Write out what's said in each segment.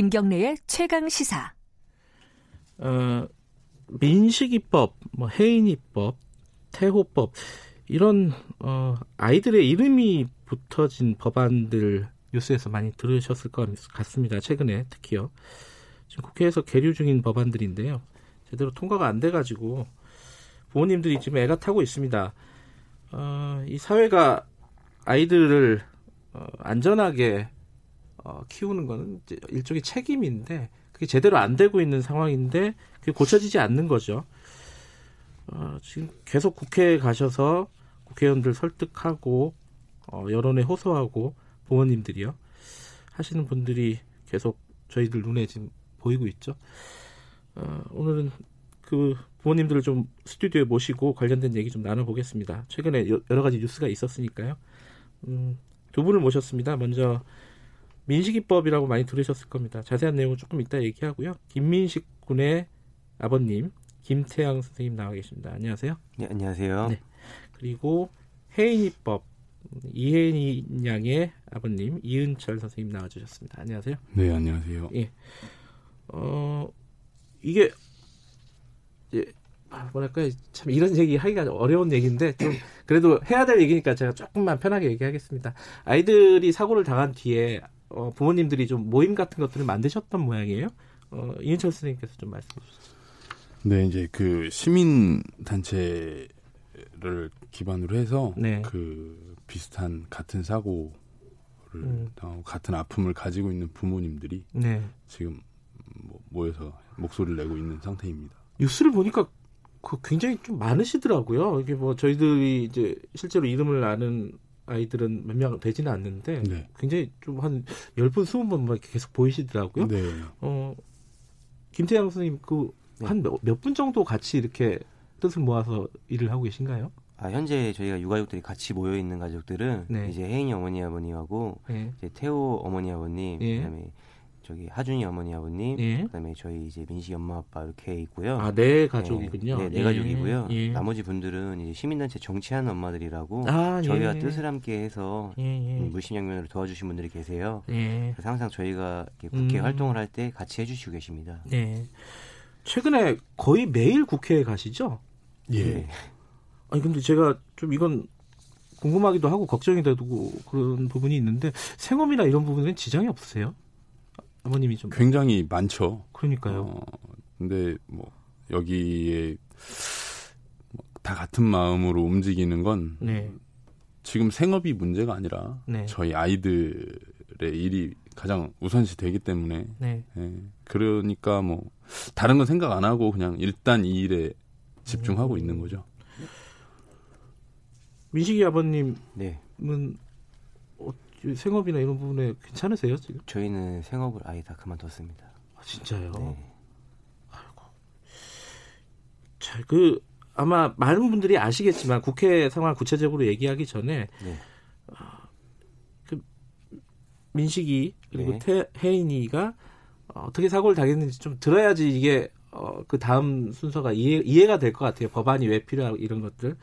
김경래의 최강 시사. 어, 민식이법, 뭐 해인이법, 태호법 이런 어, 아이들의 이름이 붙어진 법안들 뉴스에서 많이 들으셨을 것 같습니다. 최근에 특히요. 지금 국회에서 계류 중인 법안들인데요. 제대로 통과가 안 돼가지고 부모님들이 지금 애가 타고 있습니다. 어, 이 사회가 아이들을 어, 안전하게 어, 키우는 거는 일종의 책임인데 그게 제대로 안 되고 있는 상황인데 그게 고쳐지지 않는 거죠. 어, 지금 계속 국회에 가셔서 국회의원들 설득하고 어, 여론에 호소하고 부모님들이요 하시는 분들이 계속 저희들 눈에 지금 보이고 있죠. 어, 오늘은 그 부모님들을 좀 스튜디오에 모시고 관련된 얘기 좀 나눠보겠습니다. 최근에 여러 가지 뉴스가 있었으니까요. 음, 두 분을 모셨습니다. 먼저 민식이법이라고 많이 들으셨을 겁니다. 자세한 내용은 조금 이따 얘기하고요. 김민식 군의 아버님 김태양 선생님 나와 계십니다. 안녕하세요. 네, 안녕하세요. 네. 그리고 해인이법 이혜인 양의 아버님 이은철 선생님 나와주셨습니다. 안녕하세요. 네, 안녕하세요. 예. 어 이게 아, 뭐랄까 참 이런 얘기 하기가 어려운 얘기인데 좀 그래도 해야 될 얘기니까 제가 조금만 편하게 얘기하겠습니다. 아이들이 사고를 당한 뒤에 어, 부모님들이 좀 모임 같은 것들을 만드셨던 모양이에요. 어, 이은철 선생님께서 좀 말씀해 주시죠. 네, 이제 그 시민 단체를 기반으로 해서 네. 그 비슷한 같은 사고를 음. 당하고 같은 아픔을 가지고 있는 부모님들이 네. 지금 뭐 모여서 목소리를 내고 있는 상태입니다. 뉴스를 보니까 그 굉장히 좀 많으시더라고요. 이게 뭐 저희들이 이제 실제로 이름을 아는 아이들은 몇 명 되지는 않는데 네. 굉장히 좀 한 열분 스무 번 이렇게 계속 보이시더라고요. 네. 어 김태양 선생님 그 한몇 몇분 정도 같이 이렇게 뜻을 모아서 일을 하고 계신가요? 아, 현재 저희가 육아족들이 같이 모여 있는 가족들은 네. 이제 혜인이 어머니 아버님하고 네. 이제 태호 어머니 아버님 네. 그다음에 저기 하준이 어머니 아버님, 예. 그다음에 저희 이제 민식 엄마 아빠 이렇게 있고요. 아, 네 가족이군요. 네, 네, 네 예. 가족이고요. 예. 나머지 분들은 이제 시민단체 정치하는 엄마들이라고 아, 저희와 예. 뜻을 함께해서 예, 예. 음, 물심양면으로 도와주신 분들이 계세요. 그래서 항상 저희가 국회 음. 활동을 할 때 같이 해주시고 계십니다. 네. 최근에 거의 매일 국회에 가시죠? 예. 아니 근데 제가 좀 이건 궁금하기도 하고 걱정이 되고 그런 부분이 있는데 생업이나 이런 부분은 지장이 없으세요? 아버님이 좀 굉장히 많죠. 그러니까요. 어, 근데 뭐 여기에 다 같은 마음으로 움직이는 건 네. 지금 생업이 문제가 아니라 네. 저희 아이들의 일이 가장 우선시 되기 때문에 네. 예, 그러니까 뭐 다른 건 생각 안 하고 그냥 일단 이 일에 집중하고 음. 있는 거죠. 민식이 아버님은 네. 생업이나 이런 부분에 괜찮으세요 지금? 저희는 생업을 아예 다 그만뒀습니다. 아, 진짜요? 네. 아이고. 자, 그 아마 많은 분들이 아시겠지만 국회 상황 구체적으로 얘기하기 전에 네. 어, 그 민식이 그리고 네. 태, 혜인이가 어떻게 사고를 당했는지 좀 들어야지 이게 어, 그 다음 순서가 이해, 이해가 될 것 같아요. 법안이 왜 필요하고 이런 것들.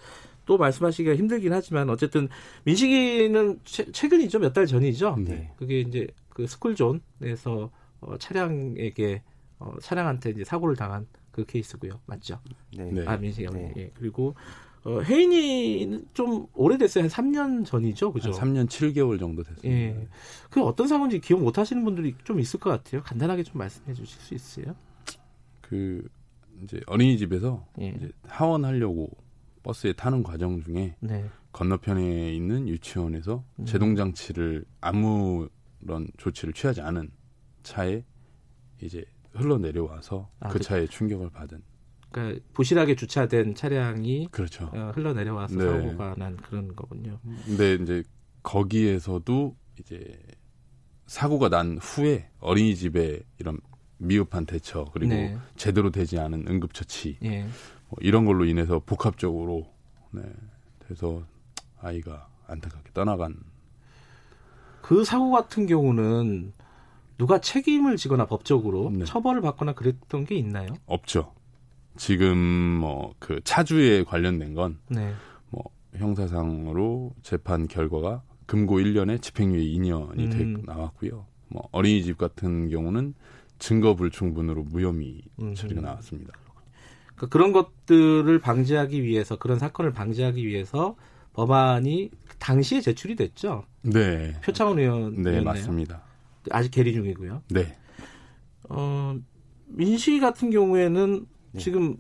또 말씀하시기가 힘들긴 하지만 어쨌든 민식이는 최, 최근이죠 몇 달 전이죠. 네. 그게 이제 그 스쿨존에서 어, 차량에게 어, 차량한테 이제 사고를 당한 그 케이스고요, 맞죠? 네. 네. 아 민식이 네. 예. 그리고 어, 혜인이는 좀 오래됐어요. 한 3년 전이죠, 그죠? 한 3년 7개월 정도 됐습니다. 예. 그 어떤 상황인지 기억 못 하시는 분들이 좀 있을 것 같아요. 간단하게 좀 말씀해 주실 수 있어요? 그, 이제 어린이집에서 예. 이제 하원하려고 버스에 타는 과정 중에 네. 건너편에 있는 유치원에서 음. 제동 장치를 아무런 조치를 취하지 않은 차에 이제 흘러 내려와서 아, 그 차에 충격을 받은. 그러니까 부실하게 주차된 차량이 그렇죠. 어, 흘러 내려와서 네. 사고가 난 그런 거군요. 근데 이제 거기에서도 이제 사고가 난 후에 어린이집에 이런 미흡한 대처 그리고 네. 제대로 되지 않은 응급처치 예. 뭐 이런 걸로 인해서 복합적으로 네. 그래서 아이가 안타깝게 떠나간 그 사고 같은 경우는 누가 책임을 지거나 법적으로 네. 처벌을 받거나 그랬던 게 있나요? 없죠. 지금 뭐 그 차주에 관련된 건뭐 네. 형사상으로 재판 결과가 금고 1년에 집행유예 2년이 음. 되 나왔고요. 뭐 어린이집 같은 경우는 증거 불충분으로 무혐의 음. 처리가 나왔습니다. 그러니까 그런 것들을 방지하기 위해서 그런 사건을 방지하기 위해서 법안이 당시에 제출이 됐죠. 네. 표창원 의원. 네, 맞습니다. 아직 계리 중이고요. 네. 어, 민식 같은 경우에는 네. 지금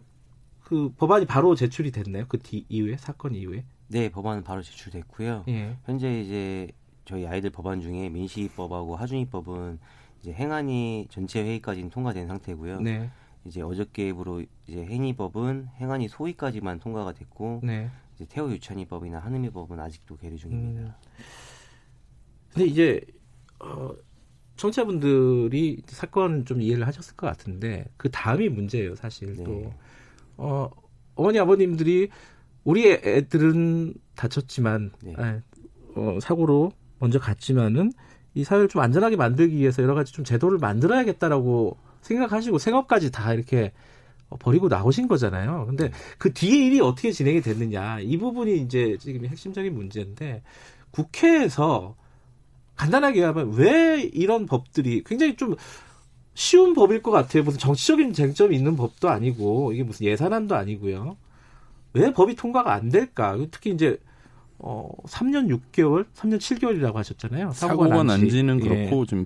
그 법안이 바로 제출이 됐나요? 그 뒤 이후에 사건 이후에? 네, 법안은 바로 제출됐고요. 예. 현재 이제 저희 아이들 법안 중에 민식이법하고 하준이법은 이제 행안위 전체 회의까지는 통과된 상태고요. 네. 이제 어저께부로 이제 행위법은 행안위 소위까지만 통과가 됐고 네. 이제 태호 유치원이법이나 한의미법은 아직도 계류 중입니다. 음. 근데 이제 어, 청취자분들이 사건 좀 이해를 하셨을 것 같은데 그 다음이 문제예요, 사실 네. 또 어, 어머니 아버님들이 우리 애들은 다쳤지만 네. 아, 어, 사고로 먼저 갔지만은 이 사회를 좀 안전하게 만들기 위해서 여러 가지 좀 제도를 만들어야겠다라고 생각하시고 생업까지 다 이렇게 버리고 나오신 거잖아요. 근데 그 뒤에 일이 어떻게 진행이 됐느냐 이 부분이 이제 지금 핵심적인 문제인데 국회에서 간단하게 하면 왜 이런 법들이 굉장히 좀 쉬운 법일 것 같아요. 무슨 정치적인 쟁점이 있는 법도 아니고 이게 무슨 예산안도 아니고요. 왜 법이 통과가 안 될까? 특히 이제 어 3년 6개월, 3년 7개월이라고 하셨잖아요. 사고가, 사고가 난지 는 그렇고 예. 지금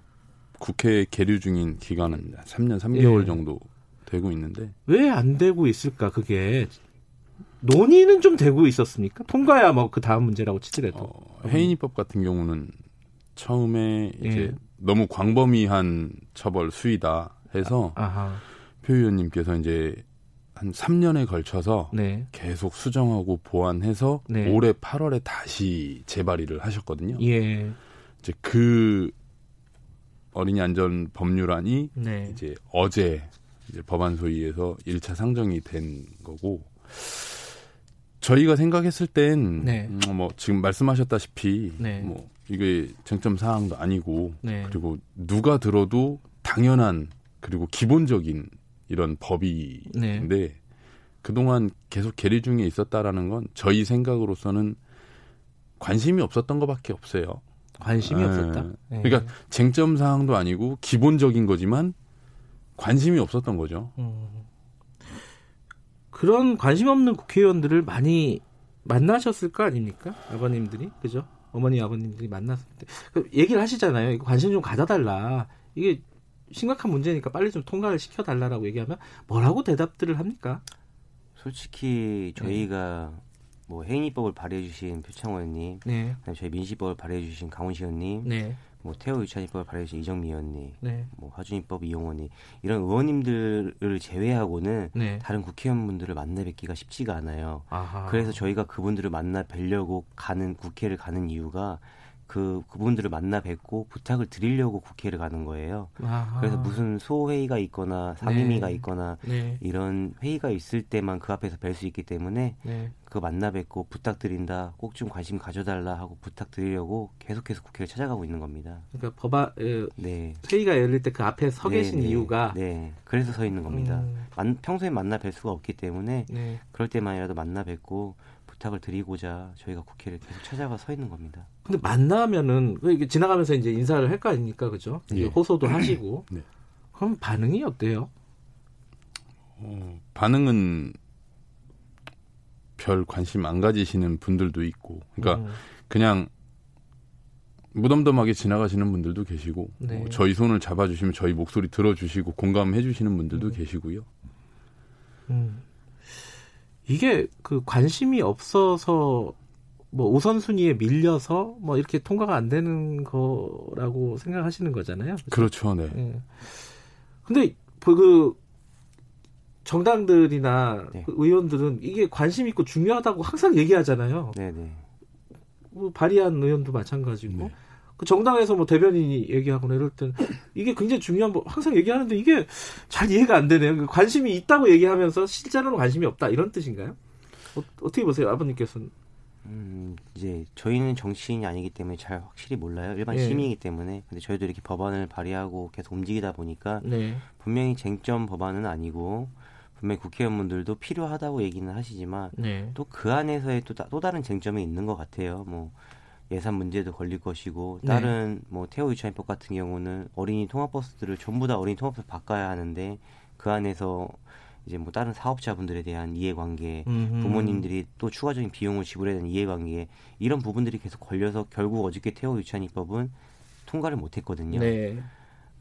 국회 계류 중인 기간은 3년 3개월 예. 정도 되고 있는데 왜 안 되고 있을까? 그게 논의는 좀 되고 있었습니까? 통과야 뭐 그 다음 문제라고 치더라도 어, 해인이법 같은 경우는 처음에 이제 예. 너무 광범위한 처벌 수위다 해서 아, 표 의원님께서 이제 한 3년에 걸쳐서 네. 계속 수정하고 보완해서 네. 올해 8월에 다시 재발의를 하셨거든요. 예. 이제 그 어린이 안전 법률안이 네. 이제 어제 이제 법안 소위에서 1차 상정이 된 거고 저희가 생각했을 땐뭐 네. 음, 뭐 지금 말씀하셨다시피 네. 뭐 이게 쟁점 사항도 아니고 네. 그리고 누가 들어도 당연한 그리고 기본적인 이런 법이인데 네. 그동안 계속 계리 중에 있었다라는 건 저희 생각으로서는 관심이 없었던 것밖에 없어요. 관심이 네. 없었다. 네. 그러니까 쟁점 사항도 아니고 기본적인 거지만 관심이 없었던 거죠. 음. 그런 관심 없는 국회의원들을 많이 만나셨을 거 아닙니까? 아버님들이 그죠? 어머니 아버님들이 만났을 때그 얘기를 하시잖아요. 이거 관심 좀 가져달라. 이게 심각한 문제니까 빨리 좀 통과를 시켜달라라고 얘기하면 뭐라고 대답들을 합니까? 솔직히 저희가 네. 뭐 행위법을 발의해 주신 표창원님, 네. 그다음에 저희 민식법을 발의해 주신 강훈시 의원님, 네. 뭐 태호 유치원입법을 발의해주신 이정미 의원님, 네. 뭐 하준입법 이용원 님 이런 의원님들을 제외하고는 네. 다른 국회의원분들을 만나 뵙기가 쉽지가 않아요. 아하. 그래서 저희가 그분들을 만나 뵈려고 가는 국회를 가는 이유가 그 그분들을 만나 뵙고 부탁을 드리려고 국회를 가는 거예요. 아하. 그래서 무슨 소회의가 있거나 상임위가 네. 있거나 네. 이런 회의가 있을 때만 그 앞에서 뵐 수 있기 때문에 네. 그 만나 뵙고 부탁드린다. 꼭 좀 관심 가져달라 하고 부탁드리려고 계속해서 국회를 찾아가고 있는 겁니다. 그러니까 법안 네. 회의가 열릴 때 그 앞에 서 네, 계신 네. 이유가 네. 그래서 서 있는 겁니다. 음. 만, 평소에 만나 뵐 수가 없기 때문에 네. 그럴 때만이라도 만나 뵙고 부탁을 드리고자 저희가 국회를 계속 찾아가 서 있는 겁니다. 근데 만나면은 이게 지나가면서 이제 인사를 할 거 아닙니까, 그죠? 예. 호소도 하시고. 네. 그럼 반응이 어때요? 어, 반응은 별 관심 안 가지시는 분들도 있고, 그러니까 음. 그냥 무덤덤하게 지나가시는 분들도 계시고, 네. 뭐 저희 손을 잡아주시면 저희 목소리 들어주시고 공감해주시는 분들도 음. 계시고요. 음. 이게 그 관심이 없어서 뭐 우선순위에 밀려서 뭐 이렇게 통과가 안 되는 거라고 생각하시는 거잖아요. 그렇죠, 네. 네. 근데 그 정당들이나 네. 그 의원들은 이게 관심 있고 중요하다고 항상 얘기하잖아요. 네, 네. 뭐 발의한 의원도 마찬가지고. 네. 그 정당에서 뭐 대변인이 얘기하거나 이럴 때는 이게 굉장히 중요한 뭐 항상 얘기하는데 이게 잘 이해가 안 되네요. 그 관심이 있다고 얘기하면서 실제로는 관심이 없다 이런 뜻인가요? 어, 떻게 보세요, 아버님께서는? 음, 이제 저희는 정치인이 아니기 때문에 잘 확실히 몰라요. 일반 네. 시민이기 때문에. 근데 저희도 이렇게 법안을 발의하고 계속 움직이다 보니까 네. 분명히 쟁점 법안은 아니고 분명히 국회의원분들도 필요하다고 얘기는 하시지만 네. 또그 안에서의 또, 또 다른 쟁점이 있는 것 같아요. 뭐 예산 문제도 걸릴 것이고 네. 다른 네. 뭐 태호 유치원법 같은 경우는 어린이 통합버스들을 전부 다 어린이 통합버스 바꿔야 하는데 그 안에서 이제 뭐 다른 사업자분들에 대한 이해관계, 음흠. 부모님들이 또 추가적인 비용을 지불해야 되는 이해관계 이런 부분들이 계속 걸려서 결국 어저께 태호 유치원 입법은 통과를 못했거든요. 네.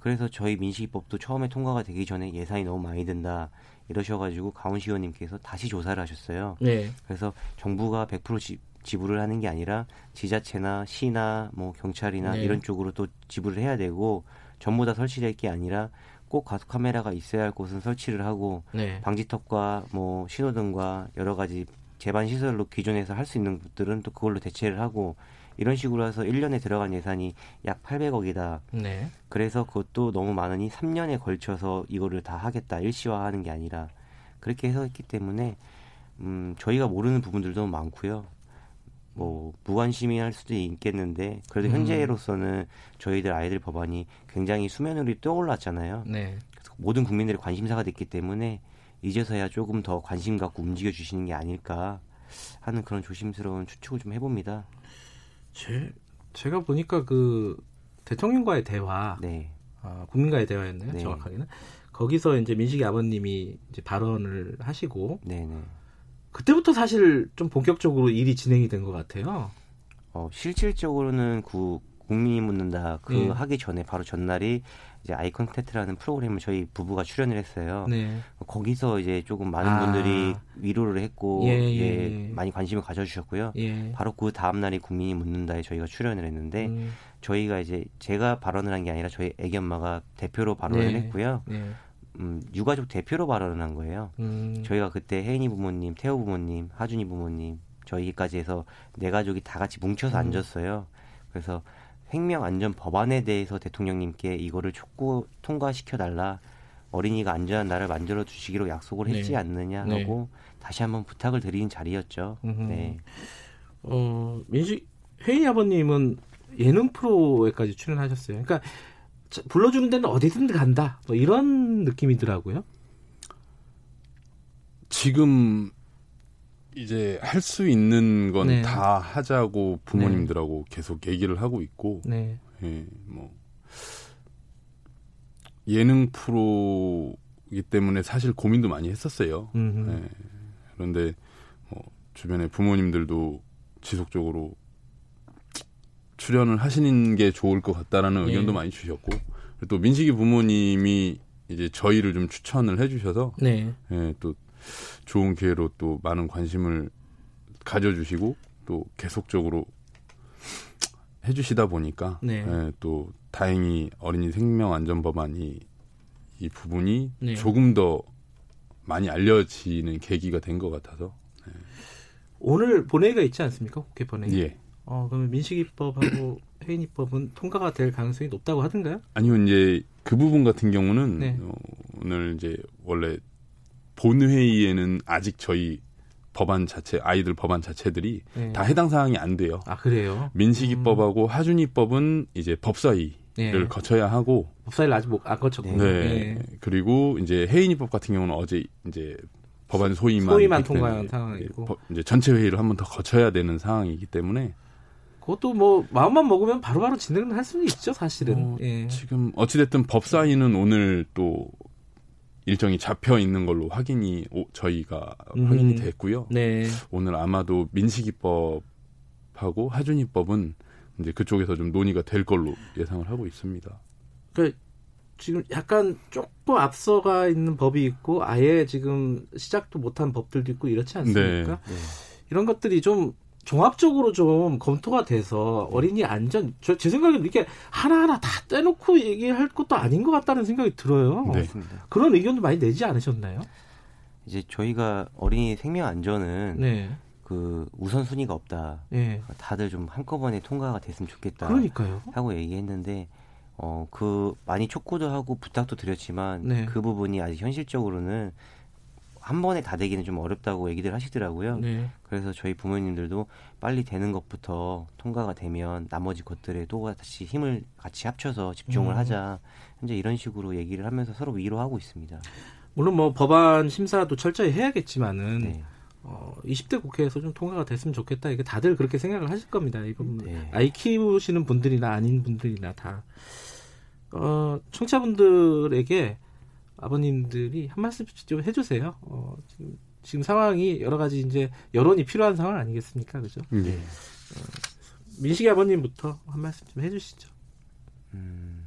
그래서 저희 민식이법도 처음에 통과가 되기 전에 예산이 너무 많이 든다 이러셔가지고 강원시 의원님께서 다시 조사를 하셨어요. 네. 그래서 정부가 100% 지, 지불을 하는 게 아니라 지자체나 시나 뭐 경찰이나 네. 이런 쪽으로 또 지불을 해야 되고 전부 다 설치될 게 아니라 꼭 가속 카메라가 있어야 할 곳은 설치를 하고 네. 방지턱과 뭐 신호등과 여러 가지 제반 시설로 기존에서 할 수 있는 것들은 또 그걸로 대체를 하고 이런 식으로 해서 1년에 들어간 예산이 약 800억이다. 네. 그래서 그것도 너무 많으니 3년에 걸쳐서 이거를 다 하겠다. 일시화하는 게 아니라 그렇게 해서 했기 때문에 음, 저희가 모르는 부분들도 많고요. 뭐 무관심이 할 수도 있겠는데 그래도 음. 현재로서는 저희들 아이들 법안이 굉장히 수면 위로 떠올랐잖아요. 네. 그래서 모든 국민들의 관심사가 됐기 때문에 이제서야 조금 더 관심 갖고 움직여 주시는 게 아닐까 하는 그런 조심스러운 추측을 좀 해봅니다. 제 제가 보니까 그 대통령과의 대화, 네. 어, 국민과의 대화였나요? 네. 정확하게는 거기서 이제 민식이 아버님이 이제 발언을 하시고, 네 네. 네. 그때부터 사실 좀 본격적으로 일이 진행이 된 것 같아요. 어, 실질적으로는 그 국민이 묻는다 그 네. 하기 전에 바로 전날이 이제 아이 컨택트라는 프로그램을 저희 부부가 출연을 했어요. 네. 거기서 이제 조금 많은 아. 분들이 위로를 했고 예, 예, 예, 많이 관심을 가져주셨고요. 예. 바로 그 다음 날이 국민이 묻는다에 저희가 출연을 했는데 음. 저희가 이제 제가 발언을 한 게 아니라 저희 애기 엄마가 대표로 발언을 네. 했고요. 네. 음, 유가족 대표로 발언을 한 거예요. 음. 저희가 그때 혜인이 부모님, 태호 부모님, 하준이 부모님, 저희까지 해서 네 가족이 다 같이 뭉쳐서 음. 앉았어요. 그래서 생명 안전 법안에 대해서 대통령님께 이거를 촉구 통과시켜 달라 어린이가 안전한 나라를 만들어 주시기로 약속을 네. 했지 네. 않느냐 하고 네. 다시 한번 부탁을 드리는 자리였죠. 음흠. 네. 어, 민식 회의 아버님은 예능 프로에까지 출연하셨어요. 그러니까 불러주는 데는 어디든 간다. 뭐 이런 느낌이더라고요. 지금 이제 할 수 있는 건다 네. 하자고 부모님들하고 네. 계속 얘기를 하고 있고, 네. 예, 뭐 예능 프로이기 때문에 사실 고민도 많이 했었어요. 예, 그런데 뭐 주변에 부모님들도 지속적으로 출연을 하시는 게 좋을 것 같다라는 네. 의견도 많이 주셨고 또 민식이 부모님이 이제 저희를 좀 추천을 해주셔서 네. 예, 또 좋은 기회로 또 많은 관심을 가져주시고 또 계속적으로 해주시다 보니까 네. 예, 또 다행히 어린이 생명 안전 법안이 이 부분이 네. 조금 더 많이 알려지는 계기가 된 것 같아서 예. 오늘 본회의가 있지 않습니까 국회 본회의? 예. 어, 그러면 민식이법하고 해인이법은 통과가 될 가능성이 높다고 하던가요? 아니요, 이제 그 부분 같은 경우는 네. 어, 오늘 이제 원래 본회의에는 아직 저희 법안 자체 아이들 법안 자체들이 네. 다 해당 사항이 안 돼요. 아 그래요? 민식이법하고 음. 하준이법은 이제 법사위를 네. 거쳐야 하고 법사위를 아직 못, 안 거쳤고. 네. 네. 그리고 이제 해인이법 같은 경우는 어제 이제 법안 소위만 소위만 통과한 상황이고 이제 전체 회의를 한 번 더 거쳐야 되는 상황이기 때문에 그것도 뭐 마음만 먹으면 바로바로 진행을 할 수는 있죠, 사실은. 어, 예. 지금 어찌됐든 법사위는 오늘 또 일정이 잡혀 있는 걸로 확인이 오, 저희가 음. 확인이 됐고요. 네. 오늘 아마도 민식이법하고 하준이법은 이제 그쪽에서 좀 논의가 될 걸로 예상을 하고 있습니다. 그 지금 약간 조금 앞서가 있는 법이 있고 아예 지금 시작도 못한 법들도 있고 이렇지 않습니까? 네. 네. 이런 것들이 좀 종합적으로 좀 검토가 돼서 어린이 안전, 저, 제 생각에는 이렇게 하나하나 다 떼놓고 얘기할 것도 아닌 것 같다는 생각이 들어요. 네. 그런 의견도 많이 내지 않으셨나요? 이제 저희가 어린이 생명 안전은 네. 그 우선순위가 없다. 네. 다들 좀 한꺼번에 통과가 됐으면 좋겠다. 그러니까요. 하고 얘기했는데 어 그 많이 촉구도 하고 부탁도 드렸지만 네. 그 부분이 아직 현실적으로는 한 번에 다 되기는 좀 어렵다고 얘기들 하시더라고요. 네. 그래서 저희 부모님들도 빨리 되는 것부터 통과가 되면 나머지 것들에 또 다시 힘을 같이 합쳐서 집중을 음. 하자. 현재 이런 식으로 얘기를 하면서 서로 위로하고 있습니다. 물론 뭐 법안 심사도 철저히 해야겠지만은 네. 어, 20대 국회에서 좀 통과가 됐으면 좋겠다. 이게 다들 그렇게 생각을 하실 겁니다. 이건 네. 아이 키우시는 분들이나 아닌 분들이나 다. 어, 청취자분들에게 아버님들이 한 말씀 좀 해주세요. 어, 지금, 지금 상황이 여러 가지 이제 여론이 필요한 상황 아니겠습니까? 그죠? 네. 어, 민식이 아버님부터 한 말씀 좀 해주시죠. 음,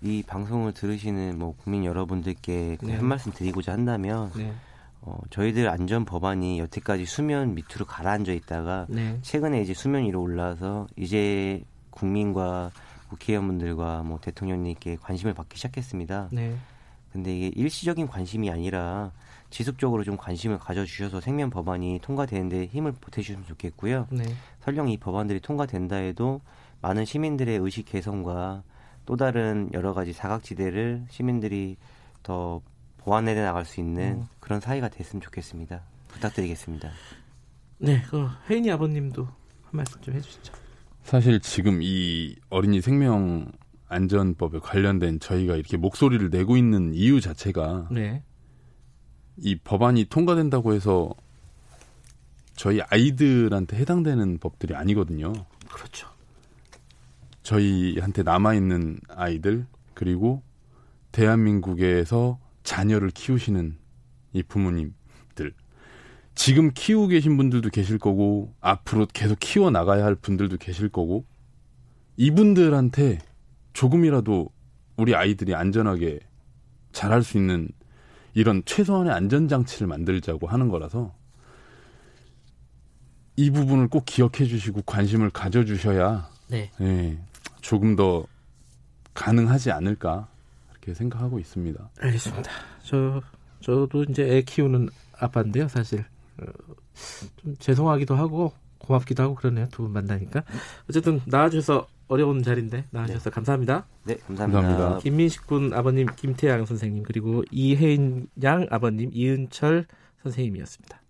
이 방송을 들으시는 뭐 국민 여러분들께 네. 한 말씀 드리고자 한다면 네. 어, 저희들 안전 법안이 여태까지 수면 밑으로 가라앉아 있다가 네. 최근에 이제 수면 위로 올라와서 이제 국민과 국회의원분들과 뭐 대통령님께 관심을 받기 시작했습니다. 네. 근데 이게 일시적인 관심이 아니라 지속적으로 좀 관심을 가져주셔서 생명 법안이 통과되는데 힘을 보태주시면 좋겠고요. 네. 설령 이 법안들이 통과된다 해도 많은 시민들의 의식 개선과 또 다른 여러 가지 사각지대를 시민들이 더 보완해 나갈 수 있는 음. 그런 사회가 됐으면 좋겠습니다. 부탁드리겠습니다. 네, 그 혜인이 아버님도 한 말씀 좀 해주시죠. 사실 지금 이 어린이 생명 안전법에 관련된 저희가 이렇게 목소리를 내고 있는 이유 자체가 네. 이 법안이 통과된다고 해서 저희 아이들한테 해당되는 법들이 아니거든요. 그렇죠. 저희한테 남아있는 아이들, 그리고 대한민국에서 자녀를 키우시는 이 부모님들. 지금 키우고 계신 분들도 계실 거고, 앞으로 계속 키워 나가야 할 분들도 계실 거고, 이분들한테 조금이라도 우리 아이들이 안전하게 자랄 수 있는 이런 최소한의 안전장치를 만들자고 하는 거라서 이 부분을 꼭 기억해 주시고 관심을 가져 주셔야 네. 예, 조금 더 가능하지 않을까 그렇게 생각하고 있습니다. 알겠습니다. 저 저도 이제 애 키우는 아빠인데요, 사실 어, 좀 죄송하기도 하고 고맙기도 하고 그러네요. 두 분 만나니까 어쨌든 나와주셔서 어려운 자리인데 나와주셔서 네. 감사합니다. 네, 감사합니다. 감사합니다. 김민식 군 아버님 김태양 선생님 그리고 이혜인 양 아버님 이은철 선생님이었습니다.